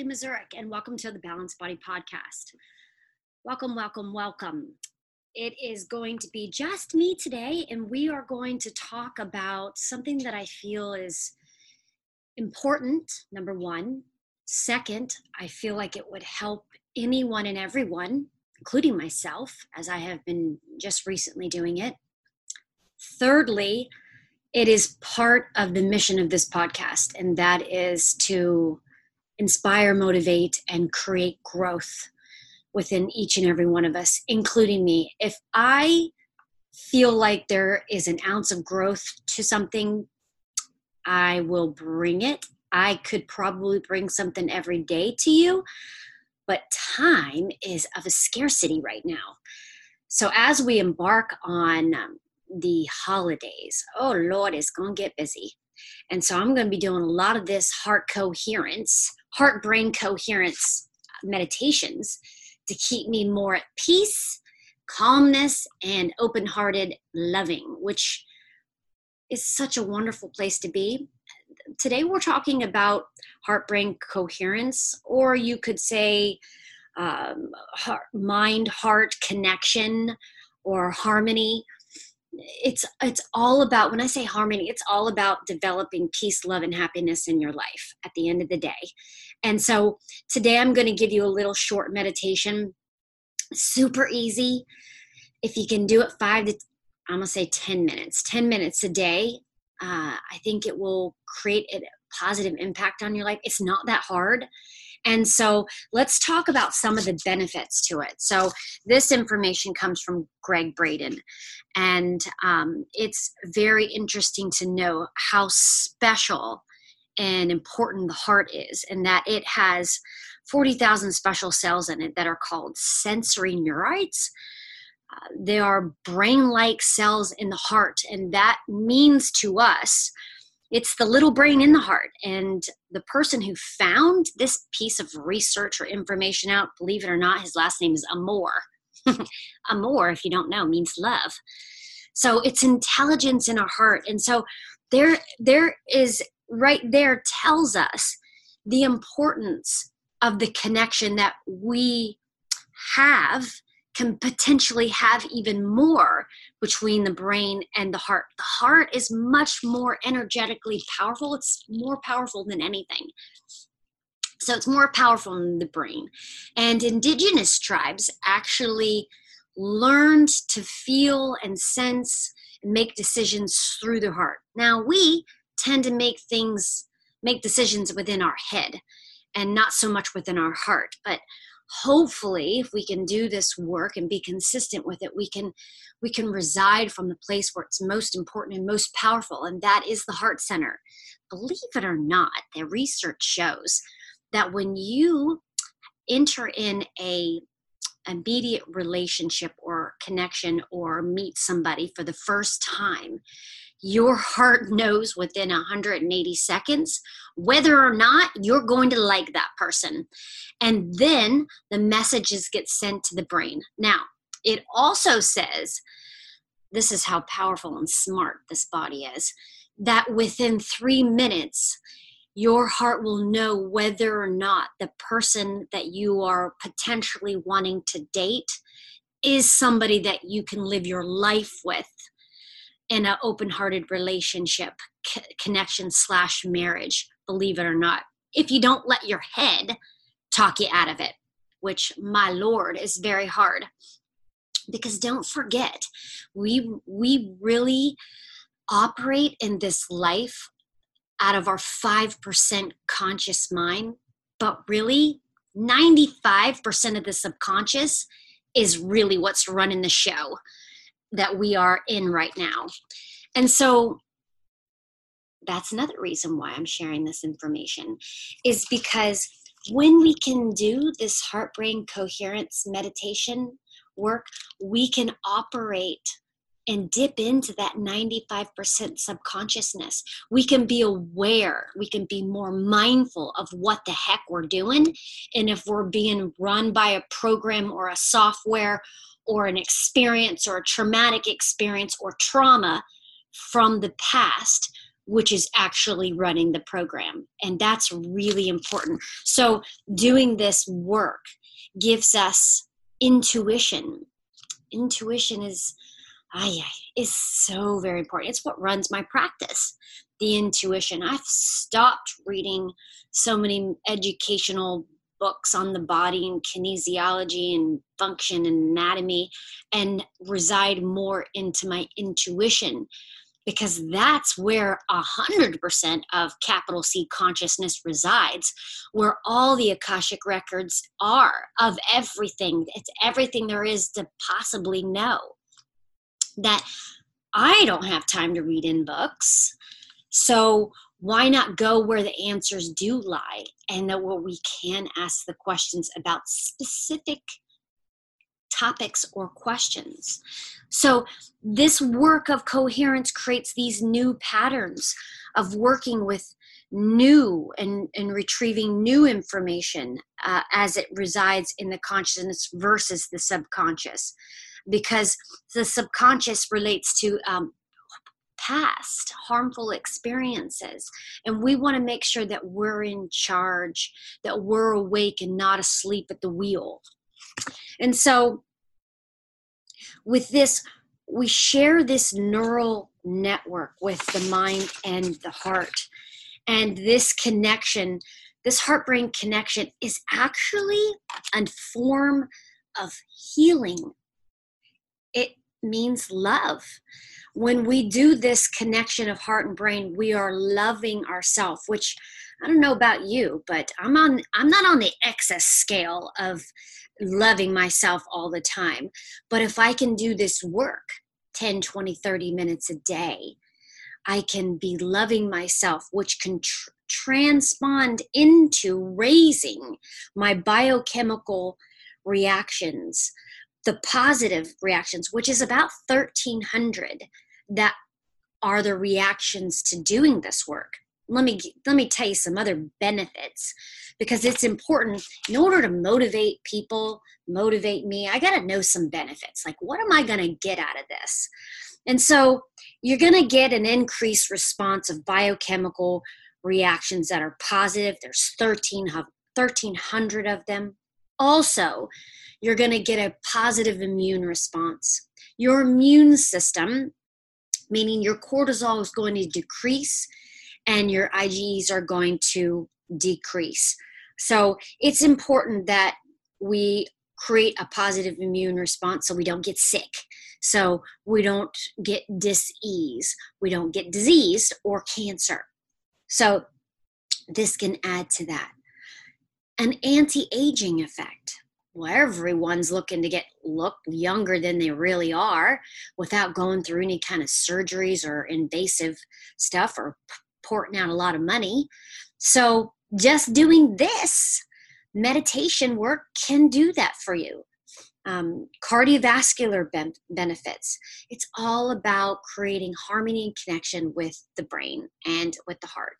Leslie Mazurek, and welcome to the Balanced Body Podcast. Welcome, welcome, welcome. It is going to be just me today, and we are going to talk about something that I feel is important, number one. Second, I feel like it would help anyone and everyone, including myself, as I have been just recently doing it. Thirdly, it is part of the mission of this podcast, and that is to inspire, motivate, and create growth within each and every one of us, including me. If I feel like there is an ounce of growth to something, I will bring it. I could probably bring something every day to you, but time is of a scarcity right now. So as we embark on um, the holidays, oh Lord, it's going to get busy. And so I'm going to be doing a lot of this heart coherence, heart brain coherence meditations to keep me more at peace, calmness, and open hearted loving, which is such a wonderful place to be. Today, we're talking about heart brain coherence, or you could say um, heart, mind heart connection or harmony it's it's all about when i say harmony it's all about developing peace love and happiness in your life at the end of the day. And so today i'm going to give you a little short meditation. Super easy. If you can do it five to i'm going to say 10 minutes 10 minutes a day uh, i think it will create a positive impact on your life. It's not that hard and so let's talk about some of the benefits to it. So this information comes from Gregg Braden. And um, it's very interesting to know how special and important the heart is, and that it has 40,000 special cells in it that are called sensory neurites. Uh, they are brain like cells in the heart, and that means to us it's the little brain in the heart. And the person who found this piece of research or information out, believe it or not, his last name is Amor. Amor, if you don't know, means love. So it's intelligence in our heart. And so there, there is right there tells us the importance of the connection that we have can potentially have even more between the brain and the heart. The heart is much more energetically powerful, it's more powerful than anything. So it's more powerful than the brain. And indigenous tribes actually learned to feel and sense and make decisions through the heart. Now we tend to make things, make decisions within our head and not so much within our heart. But hopefully if we can do this work and be consistent with it we can we can reside from the place where it's most important and most powerful and that is the heart center. Believe it or not the research shows that when you enter in a immediate relationship or connection or meet somebody for the first time your heart knows within 180 seconds whether or not you're going to like that person. And then the messages get sent to the brain. Now, it also says this is how powerful and smart this body is that within three minutes, your heart will know whether or not the person that you are potentially wanting to date is somebody that you can live your life with in an open-hearted relationship c- connection slash marriage believe it or not if you don't let your head talk you out of it which my lord is very hard. Because don't forget we we really operate in this life out of our 5% conscious mind but really 95% of the subconscious is really what's running the show that we are in right now. And so that's another reason why I'm sharing this information is because when we can do this heart brain coherence meditation work, we can operate and dip into that 95% subconsciousness. We can be aware, we can be more mindful of what the heck we're doing. And if we're being run by a program or a software or an experience or a traumatic experience or trauma from the past, which is actually running the program. And that's really important. So, doing this work gives us intuition. Intuition is, ay, is so very important. It's what runs my practice. The intuition. I've stopped reading so many educational books on the body and kinesiology and function and anatomy and reside more into my intuition because that's where a hundred percent of capital C consciousness resides, where all the Akashic records are of everything. It's everything there is to possibly know. That I don't have time to read in books. So why not go where the answers do lie and that where we can ask the questions about specific topics or questions? So this work of coherence creates these new patterns of working with new and, and retrieving new information uh, as it resides in the consciousness versus the subconscious. Because the subconscious relates to um, past harmful experiences. And we want to make sure that we're in charge, that we're awake and not asleep at the wheel. And so, with this, we share this neural network with the mind and the heart. And this connection, this heart brain connection, is actually a form of healing. It means love. When we do this connection of heart and brain we are loving ourselves which i don't know about you but i'm on i'm not on the excess scale of loving myself all the time. But if i can do this work 10 20 30 minutes a day i can be loving myself which can tr- transpond into raising my biochemical reactions the positive reactions, which is about 1,300 that are the reactions to doing this work. Let me let me tell you some other benefits because it's important in order to motivate people, motivate me. I got to know some benefits. Like what am I going to get out of this? And so you're going to get an increased response of biochemical reactions that are positive. There's 13 1300 of them. Also, you're going to get a positive immune response. Your immune system, meaning your cortisol is going to decrease and your IgEs are going to decrease. So it's important that we create a positive immune response so we don't get sick. So we don't get disease, we don't get diseased or cancer. So this can add to that. An anti aging effect well, everyone's looking to get look younger than they really are without going through any kind of surgeries or invasive stuff or porting out a lot of money. So just doing this meditation work can do that for you. Um, cardiovascular ben- benefits. It's all about creating harmony and connection with the brain and with the heart.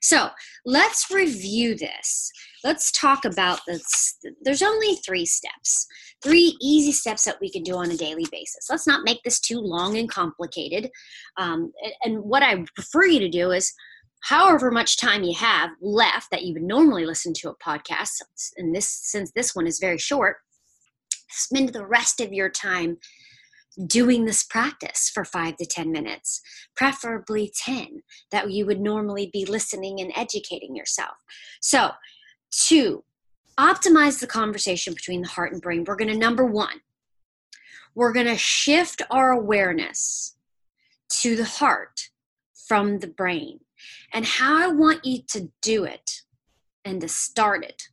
So let's review this. Let's talk about this. There's only three steps, three easy steps that we can do on a daily basis. Let's not make this too long and complicated. Um, and what I prefer you to do is, however much time you have left that you would normally listen to a podcast, and this since this one is very short, spend the rest of your time doing this practice for five to 10 minutes, preferably 10, that you would normally be listening and educating yourself. So, to optimize the conversation between the heart and brain, we're going to number one, we're going to shift our awareness to the heart from the brain. And how I want you to do it and to start it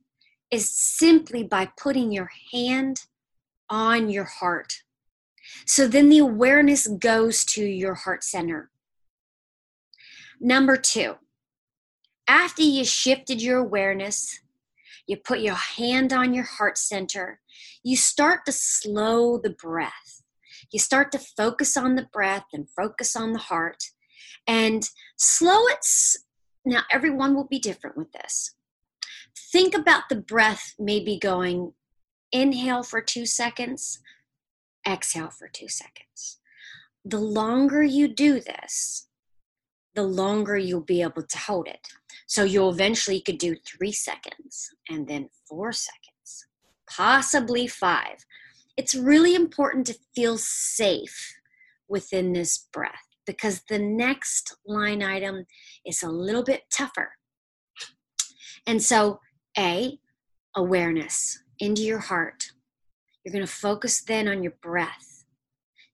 is simply by putting your hand on your heart so then the awareness goes to your heart center. Number two, after you shifted your awareness, you put your hand on your heart center, you start to slow the breath. You start to focus on the breath and focus on the heart and slow it. Now, everyone will be different with this. Think about the breath maybe going inhale for two seconds, exhale for two seconds. The longer you do this, the longer you'll be able to hold it. So you'll eventually could do three seconds and then four seconds, possibly five. It's really important to feel safe within this breath because the next line item is a little bit tougher. And so, A, awareness into your heart. You're going to focus then on your breath.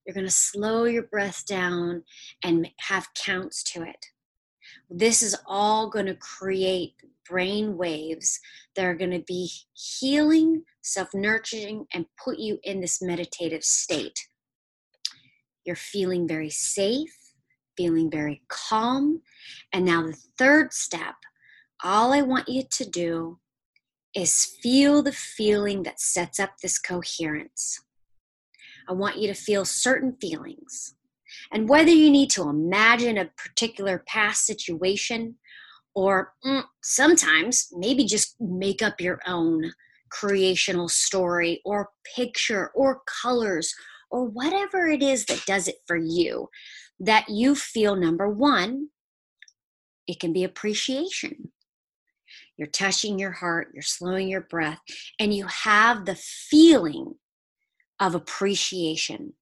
You're going to slow your breath down and have counts to it. This is all going to create brain waves that are going to be healing, self nurturing, and put you in this meditative state. You're feeling very safe, feeling very calm. And now, the third step all I want you to do is feel the feeling that sets up this coherence. I want you to feel certain feelings. And whether you need to imagine a particular past situation or mm, sometimes maybe just make up your own creational story or picture or colors or whatever it is that does it for you, that you feel number one, it can be appreciation. You're touching your heart, you're slowing your breath, and you have the feeling of appreciation.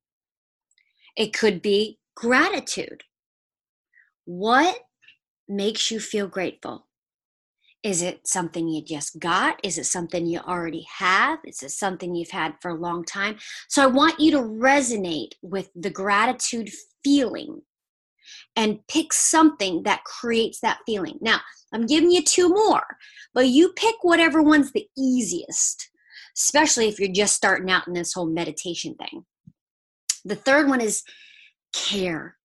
It could be gratitude. What makes you feel grateful? Is it something you just got? Is it something you already have? Is it something you've had for a long time? So I want you to resonate with the gratitude feeling and pick something that creates that feeling. Now, I'm giving you two more, but you pick whatever one's the easiest, especially if you're just starting out in this whole meditation thing. The third one is care.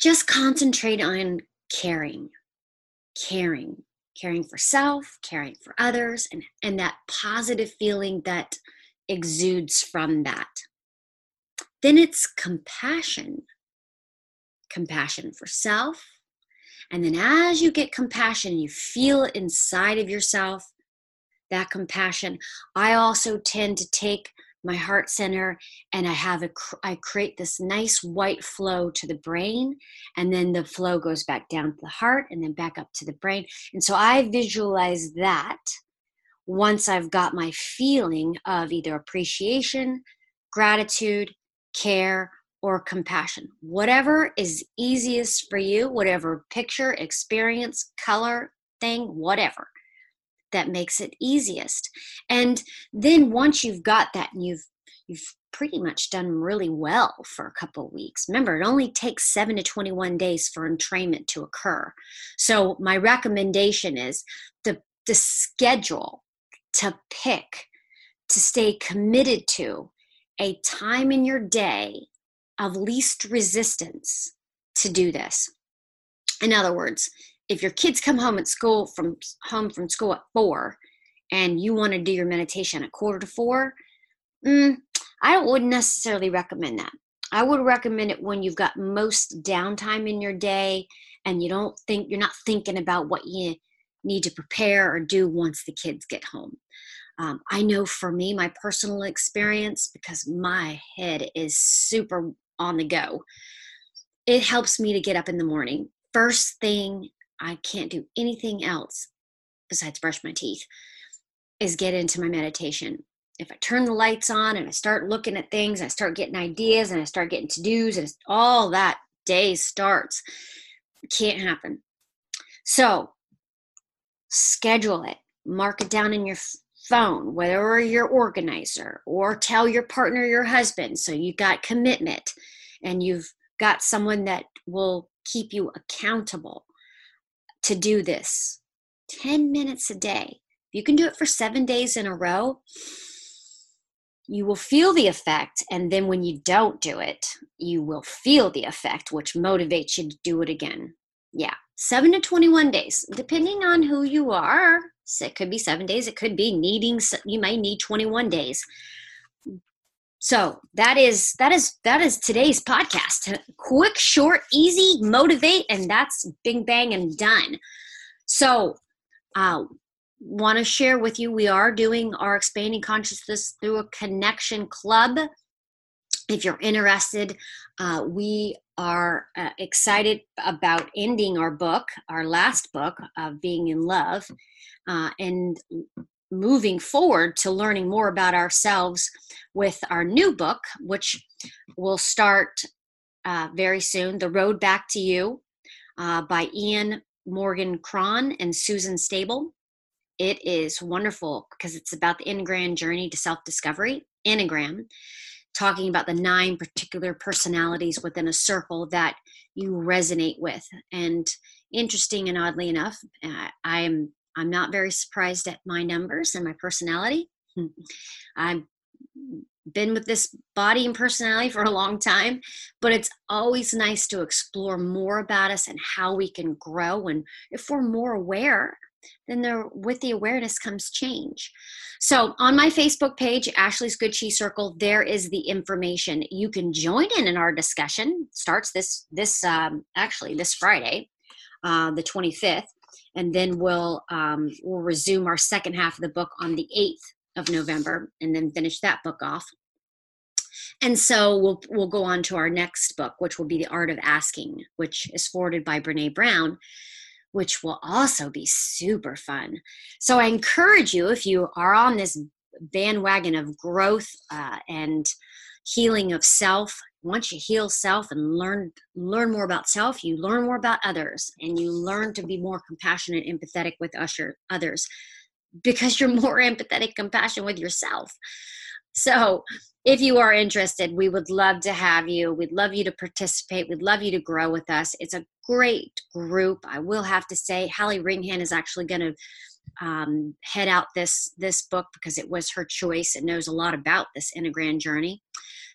Just concentrate on caring, caring, caring for self, caring for others, and, and that positive feeling that exudes from that. Then it's compassion compassion for self. And then as you get compassion, you feel it inside of yourself, that compassion. I also tend to take my heart center and I have a I create this nice white flow to the brain and then the flow goes back down to the heart and then back up to the brain. And so I visualize that once I've got my feeling of either appreciation, gratitude, care, or compassion. Whatever is easiest for you, whatever picture, experience, color, thing, whatever that makes it easiest. And then once you've got that and you've you've pretty much done really well for a couple weeks. Remember, it only takes 7 to 21 days for entrainment to occur. So my recommendation is the the schedule to pick to stay committed to a time in your day of least resistance to do this. In other words, if your kids come home at school from home from school at four and you want to do your meditation at quarter to four, mm, I wouldn't necessarily recommend that. I would recommend it when you've got most downtime in your day and you don't think you're not thinking about what you need to prepare or do once the kids get home. Um, I know for me, my personal experience, because my head is super on the go. It helps me to get up in the morning. First thing, I can't do anything else besides brush my teeth, is get into my meditation. If I turn the lights on and I start looking at things, I start getting ideas and I start getting to dos and all that day starts. Can't happen. So schedule it, mark it down in your phone, whether you're organizer or tell your partner, your husband, so you got commitment and you've got someone that will keep you accountable to do this 10 minutes a day. You can do it for seven days in a row, you will feel the effect. And then when you don't do it, you will feel the effect, which motivates you to do it again. Yeah, seven to 21 days, depending on who you are. It could be seven days, it could be needing, you may need 21 days. So that is that is that is today's podcast. Quick, short, easy, motivate, and that's bing bang and done. So uh want to share with you we are doing our expanding consciousness through a connection club if you're interested uh, we are uh, excited about ending our book, our last book of Being in Love, uh, and moving forward to learning more about ourselves with our new book, which will start uh, very soon The Road Back to You uh, by Ian Morgan Cron and Suzanne Stabile. It is wonderful because it's about the Enneagram journey to self discovery, Enneagram, talking about the nine particular personalities within a circle that you resonate with. And interesting and oddly enough, uh, I am I'm not very surprised at my numbers and my personality. I've been with this body and personality for a long time, but it's always nice to explore more about us and how we can grow. And if we're more aware, then there, with the awareness comes change. So on my Facebook page, Ashley's Good Chi Circle, there is the information. You can join in in our discussion. Starts this this um, actually this Friday, uh, the 25th and then we'll um, we'll resume our second half of the book on the 8th of November and then finish that book off. And so we'll we'll go on to our next book, which will be The Art of Asking, which is forwarded by Brene Brown, which will also be super fun. So I encourage you, if you are on this bandwagon of growth uh, and healing of self, once you heal self and learn learn more about self you learn more about others and you learn to be more compassionate empathetic with usher others because you're more empathetic compassionate with yourself. So if you are interested we would love to have you. We'd love you to participate. We'd love you to grow with us. It's a great group. I will have to say hallie ringhan is actually going to um, head out this this book because it was her choice and knows a lot about this enneagram journey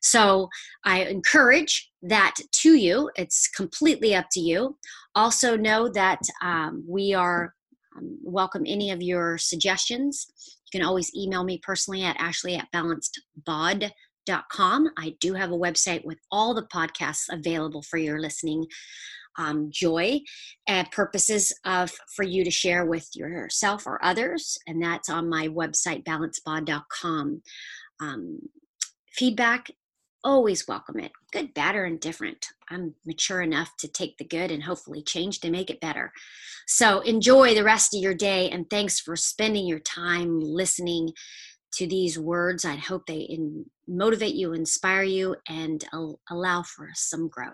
so I encourage that to you. It's completely up to you. Also, know that um, we are um, welcome any of your suggestions. You can always email me personally at ashley at balancedbod.com. I do have a website with all the podcasts available for your listening um, joy and purposes of for you to share with yourself or others and that's on my website balancedbod.com um, feedback always welcome it. Good bad or indifferent i'm mature enough to take the good and hopefully change to make it better. So enjoy the rest of your day and thanks for spending your time listening to these words. I hope they in, motivate you inspire you and allow for some growth